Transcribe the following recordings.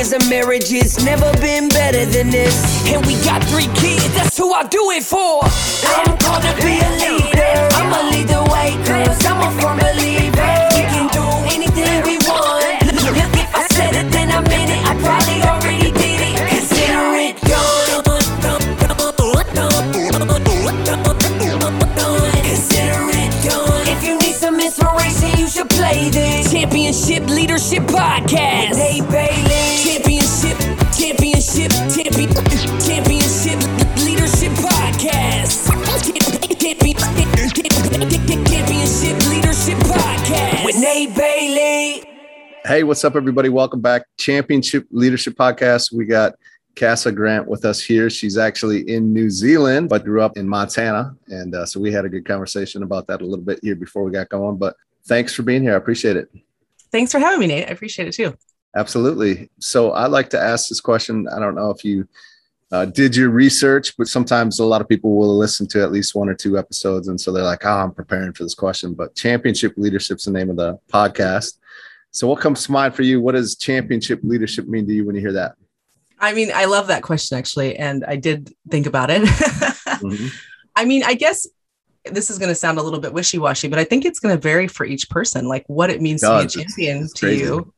years of marriage, it's never been better than this. And we got three kids, that's who I do it for. I'm what's up, everybody? Welcome back. Championship Leadership Podcast. We got Cassa Grant with us here. She's actually in New Zealand, but grew up in Montana. And uh, so we had a good conversation about that a little bit here before we got going. But thanks for being here. I appreciate it. Thanks for having me, Nate. I appreciate it too. Absolutely. So I like to ask this question. I don't know if you uh, did your research, but sometimes a lot of people will listen to at least one or two episodes. And so they're like, oh, I'm preparing for this question. But championship leadership's the name of the podcast. So what comes to mind for you? What does championship leadership mean to you when you hear that? I mean, I love that question actually. And I did think about it. mm-hmm. I mean, I guess this is going to sound a little bit wishy-washy, but I think it's going to vary for each person, like what it means it to be a champion to you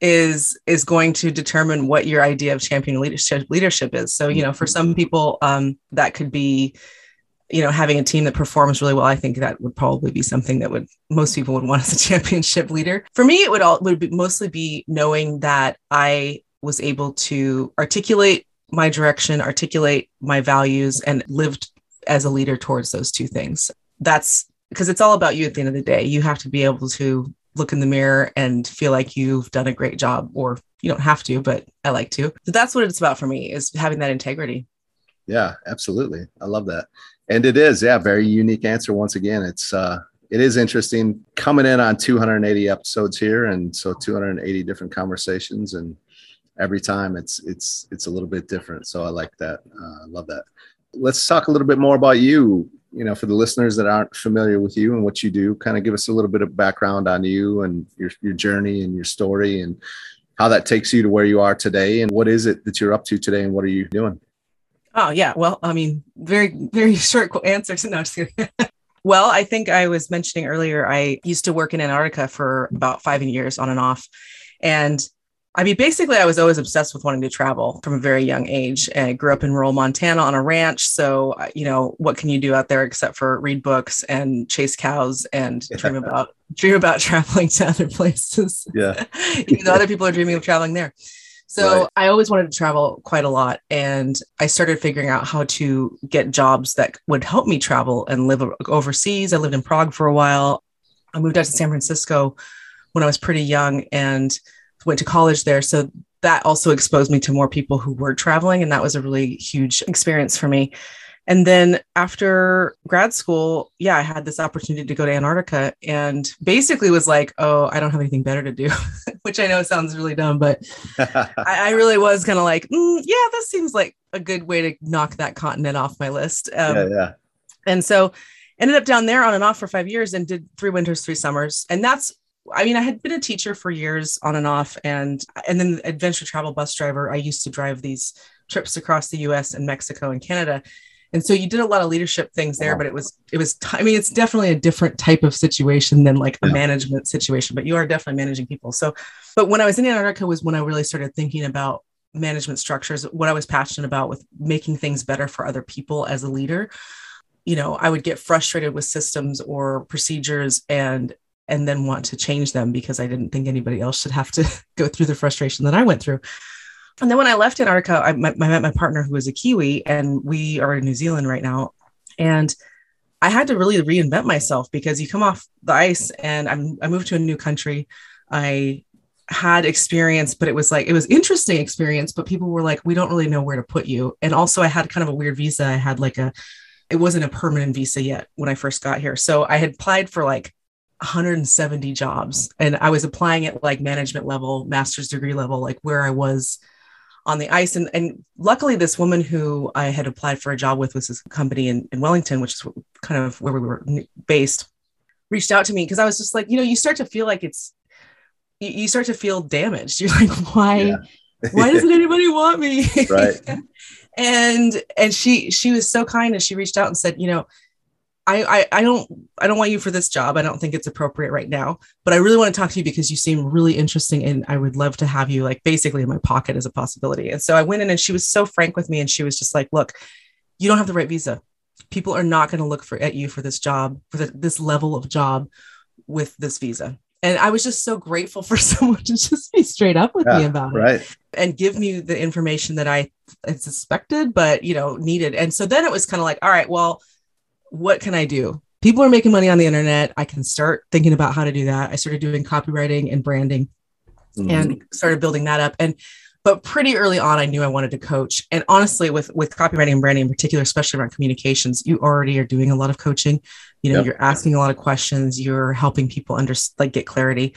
is is going to determine what your idea of champion leadership leadership is. So, you know, for some people, um, that could be, you know, having a team that performs really well. I think that would probably be something that would most people would want as a championship leader. For me, it would all would be, mostly be knowing that I was able to articulate my direction, articulate my values, and lived as a leader towards those two things. That's because it's all about you at the end of the day. You have to be able to look in the mirror and feel like you've done a great job or you don't have to but i like to so that's what it's about for me is having that integrity yeah absolutely i love that and it is yeah very unique answer once again. It's uh it is interesting coming in on 280 episodes here and so 280 different conversations and every time it's it's it's a little bit different. So i like that. Uh, love that. Let's talk a little bit more about you. You know, for the listeners that aren't familiar with you and what you do, kind of give us a little bit of background on you and your, your journey and your story and how that takes you to where you are today and what is it that you're up to today and what are you doing? Oh yeah. Well, I mean, very, very short answer to no, well, I think I was mentioning earlier, I used to work in Antarctica for about five years on and off. And I mean, basically, I was always obsessed with wanting to travel from a very young age. And I grew up in rural Montana on a ranch. So, uh, you know, what can you do out there except for read books and chase cows and dream about dream about traveling to other places? Yeah, even though other people are dreaming of traveling there. So right. I always wanted to travel quite a lot. And I started figuring out how to get jobs that would help me travel and live overseas. I lived in Prague for a while. I moved out to San Francisco when I was pretty young and went to college there. So that also exposed me to more people who were traveling. And that was a really huge experience for me. And then after grad school, yeah, I had this opportunity to go to Antarctica and basically was like, oh, I don't have anything better to do, which I know sounds really dumb, but I, I, really was kind of like, mm, yeah, this seems like a good way to knock that continent off my list. Um, yeah, yeah. And so ended up down there on and off for five years and did three winters, three summers. And that's I mean, I had been a teacher for years on and off, and and then adventure travel bus driver. I used to drive these trips across the U.S. and Mexico and Canada, and so you did a lot of leadership things there. But it was it was I mean, it's definitely a different type of situation than like a yeah. management situation. But you are definitely managing people. So, but when I was in Antarctica was when I really started thinking about management structures. What I was passionate about with making things better for other people as a leader you know, I would get frustrated with systems or procedures and and then want to change them because I didn't think anybody else should have to go through the frustration that I went through. And then when I left Antarctica, I met, I met my partner who was a Kiwi, and we are in New Zealand right now. And I had to really reinvent myself because you come off the ice and I'm, I moved to a new country. I had experience, but it was like, it was interesting experience, but people were like, we don't really know where to put you. And also I had kind of a weird visa. I had like a, it wasn't a permanent visa yet when I first got here. So I had applied for like 170 jobs and I was applying at like management level, master's degree level, like where I was on the ice. And, and luckily, this woman who I had applied for a job with was this company in, in Wellington, which is kind of where we were based, reached out to me because I was just like, you know, you start to feel like it's, you, you start to feel damaged. You're like, why? Yeah. why doesn't anybody want me right and and she she was so kind and she reached out and said you know I, I, I don't I don't want you for this job. I don't think it's appropriate right now. But I really want to talk to you because you seem really interesting and I would love to have you like basically in my pocket as a possibility. And so I went in and she was so frank with me and she was just like, look, you don't have the right visa. People are not going to look for at you for this job, for the, this level of job with this visa. And I was just so grateful for someone to just be straight up with yeah, me about right. it and give me the information that I had suspected, but you know, needed. And so then it was kind of like, all right, well, what can I do? People are making money on the internet. I can start thinking about how to do that. I started doing copywriting and branding mm-hmm. and started building that up. And but pretty early on i knew i wanted to coach and honestly with with copywriting and branding in particular especially around communications you already are doing a lot of coaching you know yep. you're asking a lot of questions you're helping people under like get clarity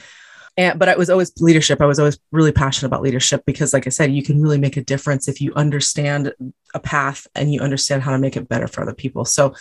and but i was always leadership i was always really passionate about leadership because like i said you can really make a difference if you understand a path and you understand how to make it better for other people so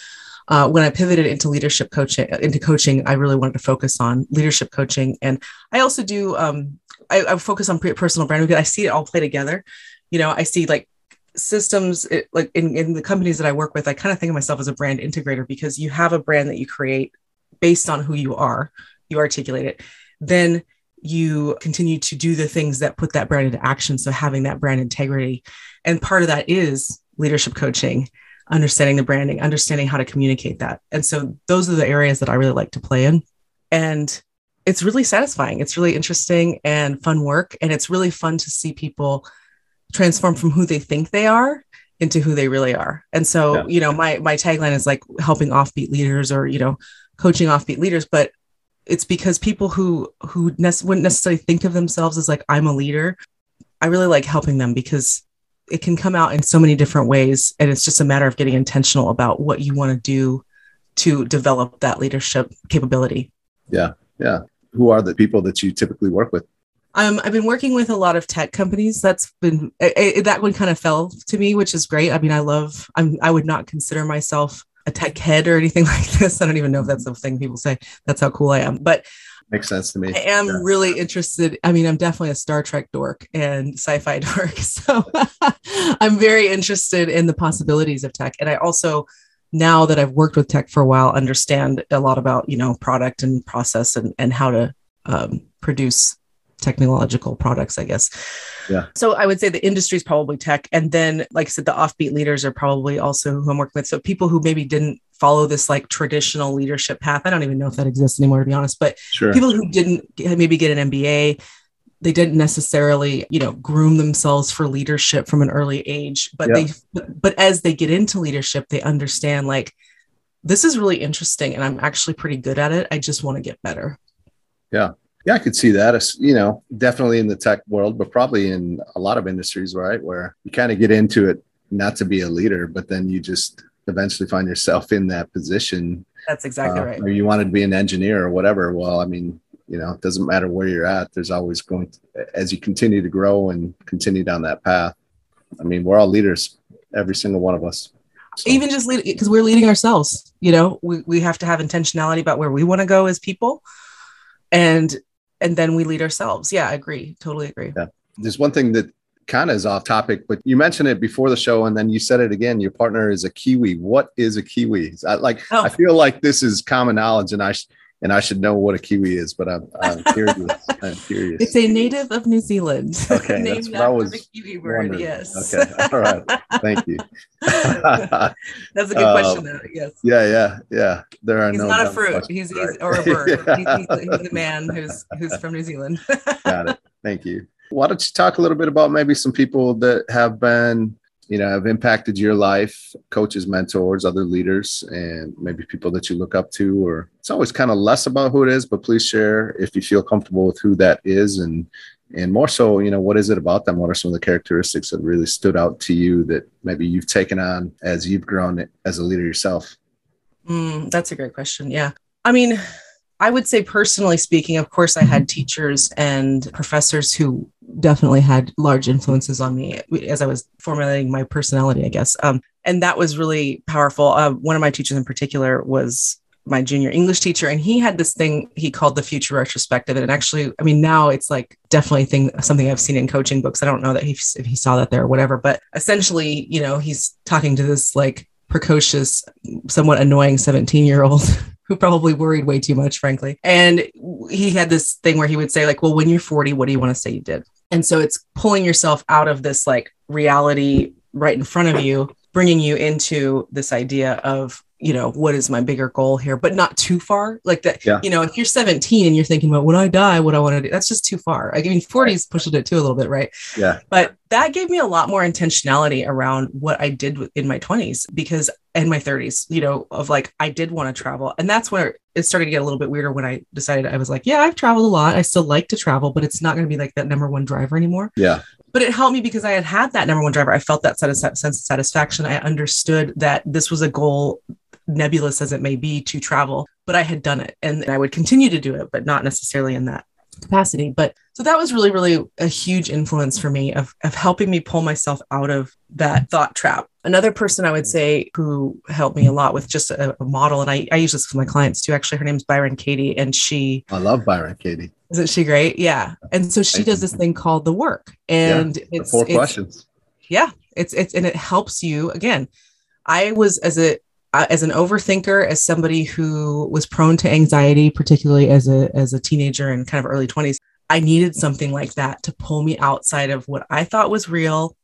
uh, when I pivoted into leadership coaching, into coaching, I really wanted to focus on leadership coaching, and I also do. Um, I, I, focus on personal branding because I see it all play together. You know, I see like systems it, like in, in the companies that I work with. I kind of think of myself as a brand integrator because you have a brand that you create based on who you are. You articulate it, then you continue to do the things that put that brand into action. So having that brand integrity, and part of that is leadership coaching understanding the branding, understanding how to communicate that. And so those are the areas that I really like to play in. And it's really satisfying. It's really interesting and fun work. And it's really fun to see people transform from who they think they are into who they really are. And so, yeah. you know, my my tagline is like helping offbeat leaders or, you know, coaching offbeat leaders, but it's because people who who ne- wouldn't necessarily think of themselves as like I'm a leader, I really like helping them because it can come out in so many different ways and it's just a matter of getting intentional about what you want to do to develop that leadership capability yeah yeah who are the people that you typically work with um, I've been working with a lot of tech companies. That's been it, it, that one kind of fell to me, which is great. I mean, I love. I'm. I would not consider myself a tech head or anything like this. I don't even know if that's the thing people say. That's how cool I am. But makes sense to me. I am yeah. really interested. I mean, I'm definitely a Star Trek dork and sci-fi dork. So I'm very interested in the possibilities of tech. And I also, now that I've worked with tech for a while, understand a lot about, you know, product and process and, and how to um, produce technological products, I guess. Yeah. So I would say the industry is probably tech. And then, like I said, the offbeat leaders are probably also who I'm working with. So people who maybe didn't follow this like traditional leadership path. I don't even know if that exists anymore, to be honest, but sure. people who didn't maybe get an MBA, they didn't necessarily, you know, groom themselves for leadership from an early age, but yeah. they, but, but as they get into leadership, they understand like, this is really interesting and I'm actually pretty good at it. I just want to get better. Yeah. Yeah, I could see that. As, you know, definitely in the tech world, but probably in a lot of industries, right? Where you kind of get into it not to be a leader, but then you just eventually find yourself in that position. That's exactly uh, right. Or you wanted to be an engineer or whatever. Well, I mean, you know, it doesn't matter where you're at. There's always going to, as you continue to grow and continue down that path. I mean, we're all leaders, every single one of us. So. Even just lead because we're leading ourselves. You know, we, we have to have intentionality about where we want to go as people, and and then we lead ourselves. Yeah, I agree. Totally agree. Yeah. There's one thing that kind of is off topic, but you mentioned it before the show, and then you said it again. Your partner is a Kiwi. What is a Kiwi? I, like, oh. I feel like this is common knowledge, and I sh- and I should know what a Kiwi is, but I'm, I'm curious. I'm curious. It's a native of New Zealand. Okay, that's what I was the Kiwi word. Wondering. Yes. Okay. All right. Thank you. that's a good um, question, though. Yes. Yeah, yeah, yeah. There are he's no. not a fruit. He's, he's or a bird. yeah. he's, he's, he's, a man who's who's from New Zealand. Got it. Thank you. Why don't you talk a little bit about maybe some people that have been, you know, have impacted your life, coaches, mentors, other leaders, and maybe people that you look up to, or it's always kind of less about who it is, but please share if you feel comfortable with who that is and and more so, you know, what is it about them? What are some of the characteristics that really stood out to you that maybe you've taken on as you've grown as a leader yourself? Mm, that's a great question. Yeah. I mean, I would say, personally speaking, of course, I had teachers and professors who definitely had large influences on me as I was formulating my personality, I guess. Um, and that was really powerful. Uh, one of my teachers in particular was my junior English teacher, and he had this thing he called the future retrospective. And actually, I mean, now it's like definitely thing something I've seen in coaching books. I don't know that he if he saw that there or whatever, but essentially, you know, he's talking to this like precocious, somewhat annoying 17 year old who probably worried way too much, frankly. And he had this thing where he would say, like, well, when you're 40, what do you want to say you did? And so it's pulling yourself out of this like reality right in front of you, bringing you into this idea of you know what is my bigger goal here but not too far. Like that yeah. you know if you're 17 and you're thinking about when i die what i want to do? That's just too far. I mean 40s pushes it too a little bit right? Yeah. But that gave me a lot more intentionality around what i did in my 20s because in my 30s you know of like i did want to travel and that's where it started to get a little bit weirder when i decided i was like yeah i've traveled a lot i still like to travel but it's not going to be like that number one driver anymore yeah but it helped me because I had had that number one driver. I felt that sense of satisfaction. I understood that this was a goal nebulous as it may be to travel, but I had done it and I would continue to do it, but not necessarily in that capacity. But so that was really, really a huge influence for me of, of helping me pull myself out of that thought trap. Another person I would say who helped me a lot with just a, a model, and I, I use this with my clients too. Actually, her name's Byron Katie, and she I love Byron Katie. Isn't she great? Yeah. And so she does this thing called the work. And yeah, it's four it's, questions. Yeah. It's it's and it helps you again. I was as a uh, as an overthinker, as somebody who was prone to anxiety, particularly as a as a teenager and kind of early 20s, I needed something like that to pull me outside of what I thought was real.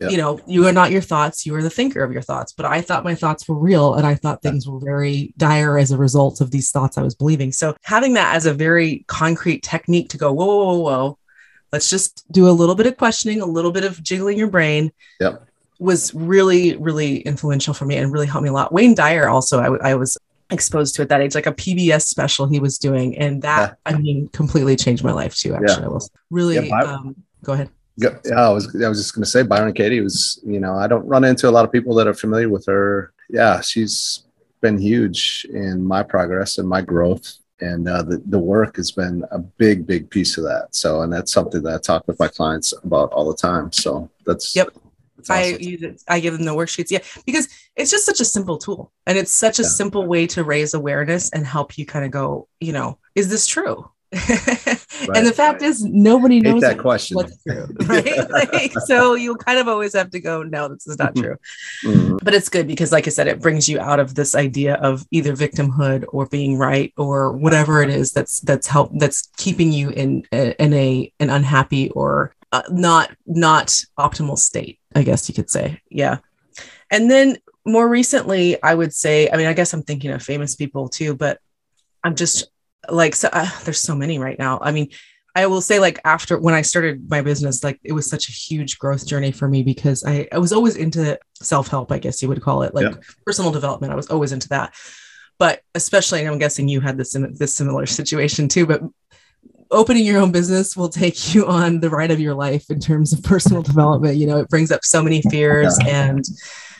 Yep. You know, you are not your thoughts, you are the thinker of your thoughts. But I thought my thoughts were real and I thought things were very dire as a result of these thoughts I was believing. So having that as a very concrete technique to go, whoa, whoa, whoa, whoa. Let's just do a little bit of questioning, a little bit of jiggling your brain. Yep was really, really influential for me and really helped me a lot. Wayne Dyer also, I, I was exposed to at that age, like a PBS special he was doing. And that, yeah. I mean, completely changed my life too, actually. Yeah. I was really, yeah, um, go ahead. Yeah, I was, I was just going to say Byron Katie was, you know, I don't run into a lot of people that are familiar with her. Yeah. She's been huge in my progress and my growth. And uh, the, the work has been a big, big piece of that. So, and that's something that I talk with my clients about all the time. So that's, yep Awesome. I use it. I give them the worksheets. Yeah, because it's just such a simple tool, and it's such a yeah. simple way to raise awareness and help you kind of go. You know, is this true? right, and the fact right. is, nobody knows that question. What's true, right? like, so you kind of always have to go, no, this is not true. Mm-hmm. But it's good because, like I said, it brings you out of this idea of either victimhood or being right or whatever it is that's that's help that's keeping you in in a an unhappy or uh, not not optimal state i guess you could say. Yeah. And then more recently i would say i mean i guess i'm thinking of famous people too but i'm just like so uh, there's so many right now. I mean i will say like after when i started my business like it was such a huge growth journey for me because i, I was always into self-help i guess you would call it. Like yeah. personal development i was always into that. But especially i'm guessing you had this this similar situation too but opening your own business will take you on the ride of your life in terms of personal development. You know, it brings up so many fears and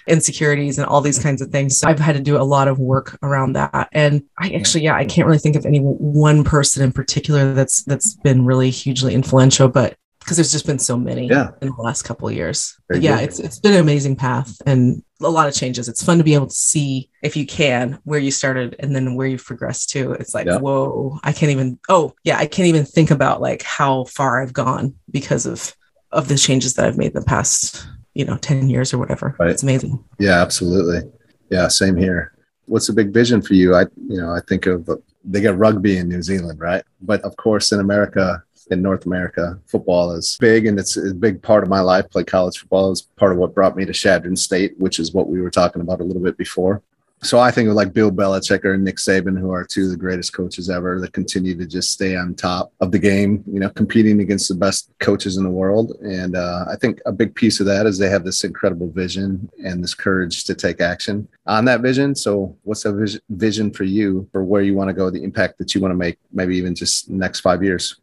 insecurities and all these kinds of things. So I've had to do a lot of work around that. And I actually, yeah, I can't really think of any one person in particular that's that's been really hugely influential, but because there's just been so many yeah. in the last couple of years. yeah, it's it's been an amazing path and a lot of changes. It's fun to be able to see if you can where you started and then where you've progressed to. It's like, yeah. whoa, I can't even oh yeah, I can't even think about like how far I've gone because of of the changes that I've made in the past, you know, 10 years or whatever. Right. It's amazing. Yeah, absolutely. Yeah, same here. What's a big vision for you? I you know, I think of they get rugby in New Zealand, right? But of course in America in North America. Football is big and it's a big part of my life. Play college football is part of what brought me to Chadron State, which is what we were talking about a little bit before. so I think of like Bill Belichick or Nick Saban, who are two of the greatest coaches ever that continue to just stay on top of the game, you know, competing against the best coaches in the world. And uh, I think a big piece of that is they have this incredible vision and this courage to take action on that vision. So what's a vision for you for where you want to go, the impact that you want to make, maybe even just next five years?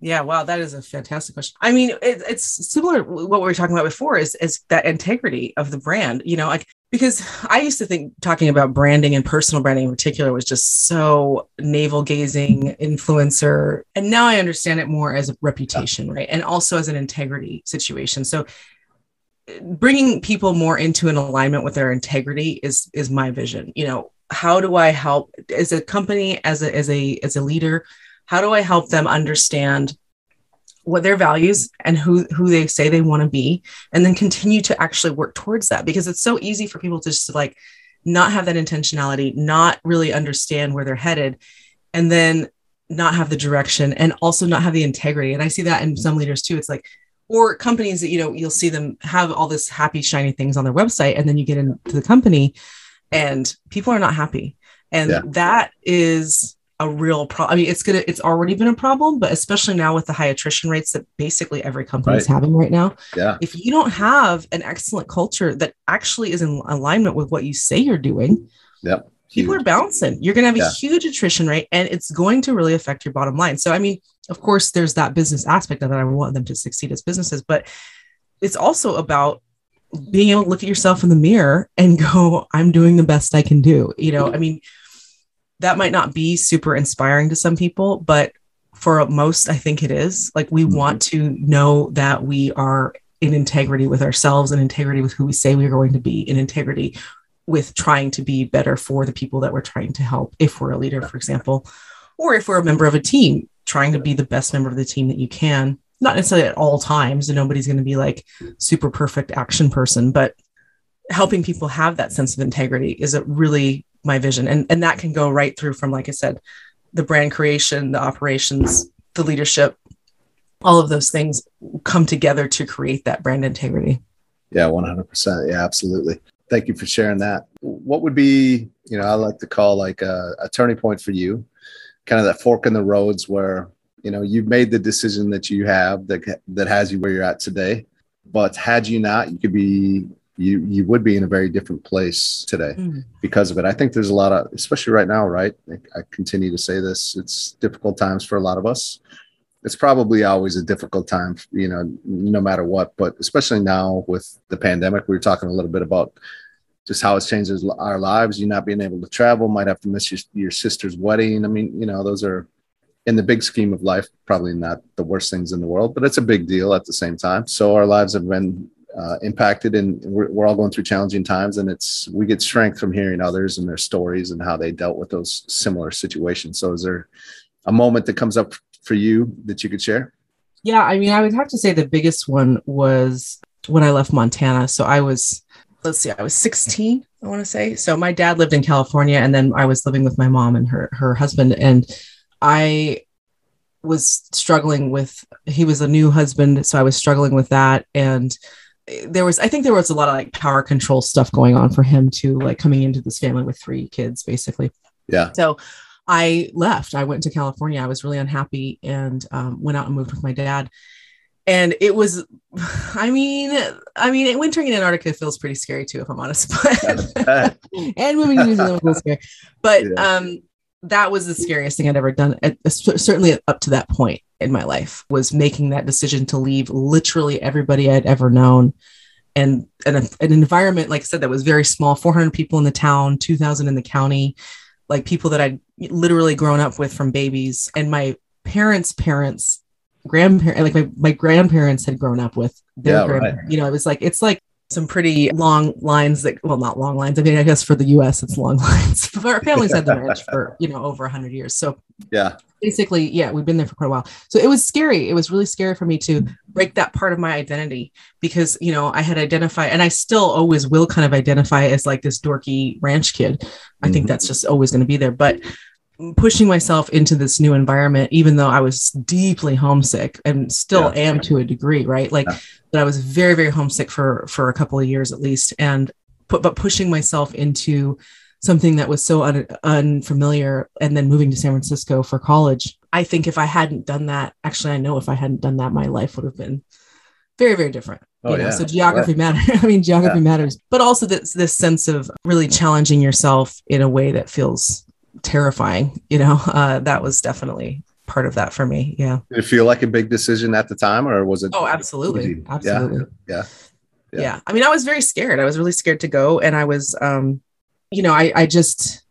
Yeah, wow, that is a fantastic question. I mean, it, it's similar what we were talking about before is is that integrity of the brand. You know, like because I used to think talking about branding and personal branding in particular was just so navel gazing influencer, and now I understand it more as a reputation, right, and also as an integrity situation. So bringing people more into an alignment with their integrity is is my vision. You know, how do I help as a company, as a as a as a leader? How do I help them understand what their values and who who they say they want to be and then continue to actually work towards that? Because it's so easy for people to just like not have that intentionality not really understand where they're headed and then not have the direction and also not have the integrity. And i see that in some leaders too. It's like or companies that you know you'll see them have all this happy shiny things on their website and then you get into the company and people are not happy. And yeah. that is a real problem. I mean, it's gonna it's already been a problem, but especially now with the high attrition rates that basically every company right. is having right now. Yeah. If you don't have an excellent culture that actually is in alignment with what you say you're doing, yep. People are bouncing. You're going to have yeah. a huge attrition rate and it's going to really affect your bottom line. So, I mean, of course, there's that business aspect of it. I want them to succeed as businesses, but it's also about being able to look at yourself in the mirror and go, I'm doing the best I can do. You know, I mean, that might not be super inspiring to some people, but for most, I think it is. Like we mm-hmm. want to know that we are in integrity with ourselves and integrity with who we say we're going to be, in integrity with trying to be better for the people that we're trying to help. If we're a leader, for example, or if we're a member of a team, trying to be the best member of the team that you can. Not necessarily at all times, and nobody's going to be like super perfect action person, but helping people have that sense of integrity is a really my vision. And and that can go right through from like i said the brand creation the operations the leadership all of those things come together to create that brand integrity. Yeah 100% yeah absolutely. Thank you for sharing that. What would be you know i like to call like a, a turning point for you kind of that fork in the roads where you know you've made the decision that you have that that has you where you're at today but had you not you could be you you would be in a very different place today mm. because of it. I think there's a lot of, especially right now, right? I continue to say this. It's difficult times for a lot of us. It's probably always a difficult time, you know, no matter what. But especially now with the pandemic, we were talking a little bit about just how it's changed our lives. You not being able to travel, might have to miss your, your sister's wedding. I mean, you know, those are in the big scheme of life, probably not the worst things in the world, but it's a big deal at the same time. So our lives have been uh, impacted and we're, we're all going through challenging times and it's we get strength from hearing others and their stories and how they dealt with those similar situations. So is there a moment that comes up for you that you could share? Yeah i mean i would have to say the biggest one was when i left montana. So i was let's see i was 16 i want to say. So my dad lived in california and then i was living with my mom and her her husband. And i was struggling with he was a new husband so i was struggling with that. And there was i think there was a lot of like power control stuff going on for him too like coming into this family with three kids basically. Yeah. So i left. I went to california. I was really unhappy and um, went out and moved with my dad. And it was i mean i mean wintering in antarctica feels pretty scary too if i'm honest but and moving to new zealand was scary. But yeah. um that was the scariest thing i'd ever done at, certainly up to that point in my life was making that decision to leave literally everybody I'd ever known and, and a, an environment, like I said, that was very small 400 people in the town, 2,000 in the county, like people that I'd literally grown up with from babies. And my parents' parents, grandparents, like my, my grandparents had grown up with their yeah, right. you know, it was like, it's like some pretty long lines that well not long lines. I mean i guess for the us it's long lines. But our families had the ranch for you know over 100 years. So yeah. basically yeah we've been there for quite a while. So it was scary. It was really scary for me to break that part of my identity because you know i had identified and i still always will kind of identify as like this dorky ranch kid. I mm-hmm. think that's just always going to be there. But pushing myself into this new environment even though i was deeply homesick and still yeah. am to a degree right like yeah. but i was very very homesick for for a couple of years at least and put but pushing myself into something that was so un- unfamiliar and then moving to San Francisco for college. I think if I hadn't done that, actually, I know if I hadn't done that, my life would have been very, very different. Oh, you know? yeah. So geography right. matters. I mean, geography yeah. matters, but also this this sense of really challenging yourself in a way that feels terrifying. You know, uh, that was definitely part of that for me. Yeah. Did it feel like a big decision at the time, or was it? Oh, absolutely, easy? absolutely. Yeah. yeah. yeah. I mean, I was very scared. I was really scared to go, and I was, um, you know, I I just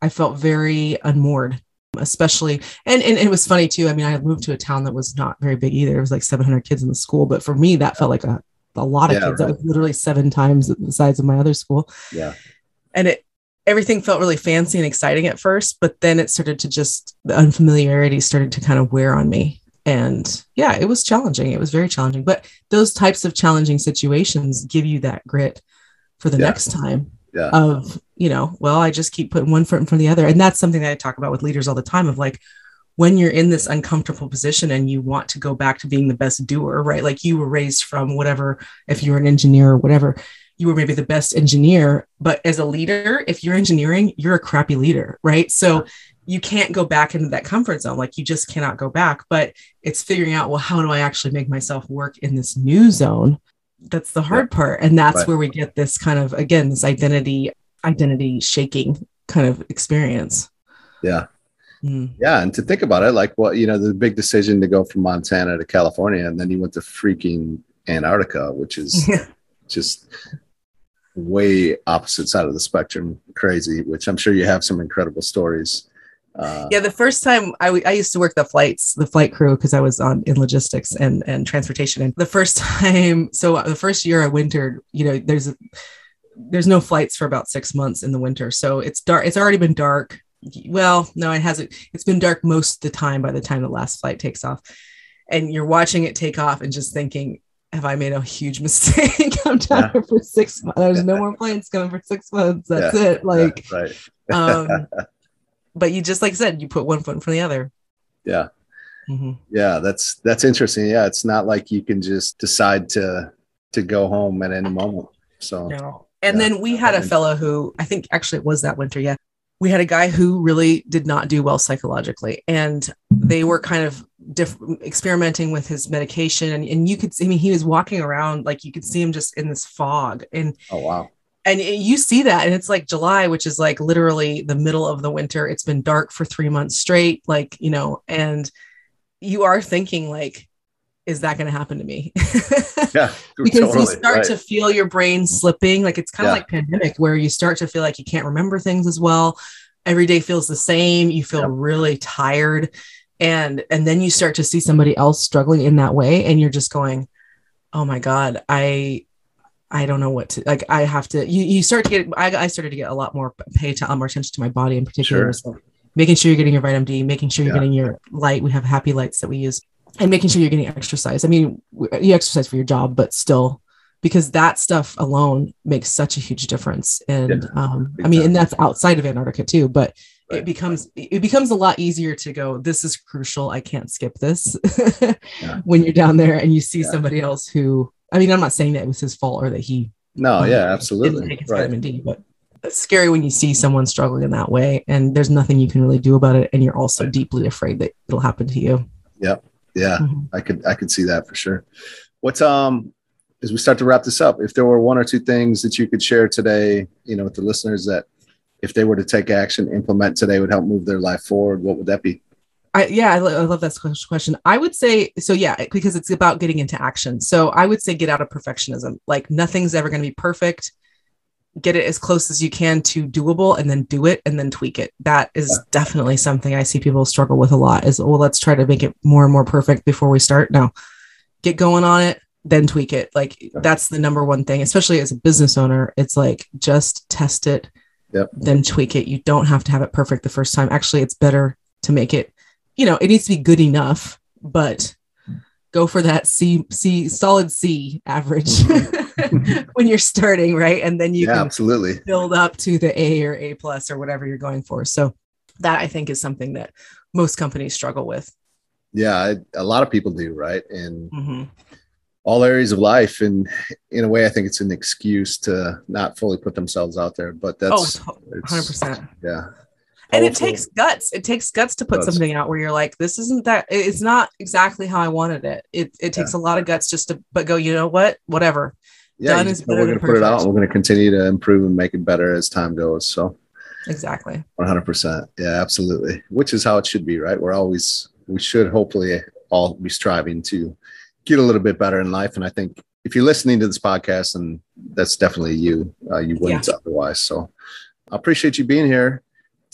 I felt very unmoored especially and, and it was funny too i mean i moved to a town that was not very big either it was like 700 kids in the school but for me that felt like a, a lot of yeah, kids right. that was literally seven times the size of my other school yeah and it everything felt really fancy and exciting at first, but then it started to just the unfamiliarity started to kind of wear on me. And yeah, it was challenging. It was very challenging. But those types of challenging situations give you that grit for the yeah. next time yeah. of, you know, well, I just keep putting one foot in front of the other. And that's something that I talk about with leaders all the time of like, when you're in this uncomfortable position and you want to go back to being the best doer, right? Like you were raised from whatever, if you're an engineer or whatever, you were maybe the best engineer, but as a leader, if you're engineering, you're a crappy leader, right? So you can't go back into that comfort zone. Like you just cannot go back. But it's figuring out, well, how do I actually make myself work in this new zone? That's the hard yeah. part. And that's right. where we get this kind of, again, this identity, identity shaking kind of experience. Yeah. Mm. Yeah. And to think about it, like what, you know, the big decision to go from Montana to California, and then you went to freaking Antarctica, which is just way opposite side of the spectrum crazy which i'm sure you have some incredible stories. Uh, yeah the first time I, w- I used to work the flights the flight crew because i was on in logistics and and transportation. And the first time so the first year i wintered you know there's there's no flights for about six months in the winter. So it's dark it's already been dark. Well no it hasn't it's been dark most of the time by the time the last flight takes off. And you're watching it take off and just thinking have I made a huge mistake? I'm done yeah. for six months. There's no more planes coming for six months. That's yeah. it. Like, yeah, right. um, but you just like I said, you put one foot in front of the other. Yeah. Mm-hmm. Yeah, that's that's interesting. Yeah, it's not like you can just decide to to go home at any moment. So no. And then we had a fellow who I think actually it was that winter. Yeah, we had a guy who really did not do well psychologically and they were kind of diff- experimenting with his medication and, and you could i mean he was walking around like you could see him just in this fog and oh wow. and you see that and it's like july which is like literally the middle of the winter. It's been dark for three months straight like you know and you are thinking like is that going to happen to me? yeah, because totally, you start right. to feel your brain slipping. Like it's kind of yeah. like pandemic, where you start to feel like you can't remember things as well. Every day feels the same. You feel really tired, and and then you start to see somebody else struggling in that way, and you're just going, "Oh my god, I." I don't know what to like. I have to. You, you start to get. I, I started to get a lot more pay to, more attention to my body in particular. Sure. So making sure you're getting your vitamin D, making sure you're yeah. getting your light. We have happy lights that we use and making sure you're getting exercise. I mean, you exercise for your job, but still, because that stuff alone makes such a huge difference. And yeah, um, I mean, and that's outside of Antarctica too, but right. it becomes it becomes a lot easier to go. This is crucial. I can't skip this yeah. when you're down there and you see yeah. somebody else who. I mean, I'm not saying that it was his fault or that he. No, um, yeah, absolutely. Didn't right. vitamin D, but it's scary when you see someone struggling in that way, and there's nothing you can really do about it, and you're also right. deeply afraid that it'll happen to you. Yep. Yeah, mm-hmm. I could I could see that for sure. What's um as we start to wrap this up, if there were one or two things that you could share today, you know, with the listeners that if they were to take action, implement today would help move their life forward, what would that be? I, yeah, I, I love that question. I would say so. Yeah, because it's about getting into action. So I would say get out of perfectionism. Like nothing's ever going to be perfect get it as close as you can to doable and then do it and then tweak it. That is yeah. definitely something I see people struggle with a lot is, well, let's try to make it more and more perfect before we start. No, get going on it, then tweak it. Like yeah. that's the number one thing, especially as a business owner. It's like just test it, yep. then tweak it. You don't have to have it perfect the first time. Actually, it's better to make it, you know, it needs to be good enough, but go for that C C solid C average when you're starting, right? And then you yeah, can absolutely build up to the A or A plus or whatever you're going for. So that I think is something that most companies struggle with. Yeah, I, a lot of people do, right? And mm-hmm. all areas of life and in a way i think it's an excuse to not fully put themselves out there but that's oh 100% yeah and it takes guts. It takes guts to put something out where you're like this isn't that it's not exactly how i wanted it. It, it takes yeah. a lot of guts just to but go you know what? Whatever. Yeah Done is better we're going to put it out we're going to continue to improve and make it better as time goes so. Exactly. 100% yeah absolutely. Which is how it should be right? We're always we should hopefully all be striving to get a little bit better in life and i think if you're listening to this podcast and that's definitely you uh, you wouldn't yeah. otherwise so. I appreciate you being here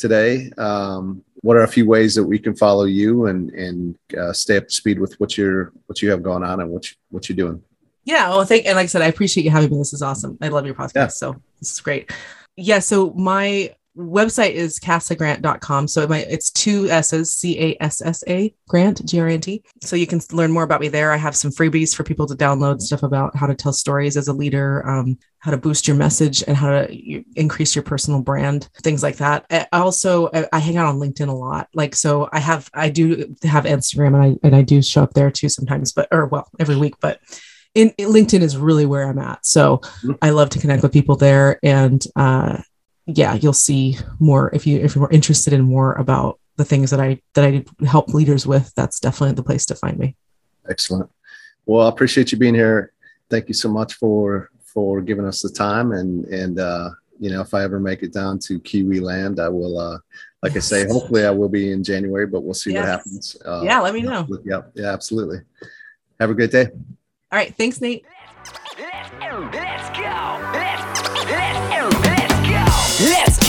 today. Um, what are a few ways that we can follow you and and uh, stay up to speed with what you're what you have going on and what you, what you're doing? Yeah, well, thank and like I said, I appreciate you having me. This is awesome. I love your podcast. Yeah. So this is great. Yeah. So my website is cassagrant.com. So it might, it's two S's, C A S S A grant, G R A N T. So you can learn more about me there. I have some freebies for people to download stuff about how to tell stories as a leader, um, how to boost your message and how to increase your personal brand, things like that. I also, I hang out on LinkedIn a lot. Like, so I have, I do have Instagram and I, and I do show up there too sometimes, but, or well, every week, but in, in LinkedIn is really where I'm at. So mm-hmm. I love to connect with people there and, uh, yeah, you'll see more if you if you're interested in more about the things that I that I help leaders with. That's definitely the place to find me. Excellent. Well, I appreciate you being here. Thank you so much for for giving us the time and and uh, you know if I ever make it down to Kiwi land, I will. Uh, like I say, hopefully I will be in January, but we'll see yes. what happens. Uh, yeah, let me know. Yeah, yeah, absolutely. Have a great day. All right, thanks, Nate. Let's go.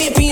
can't be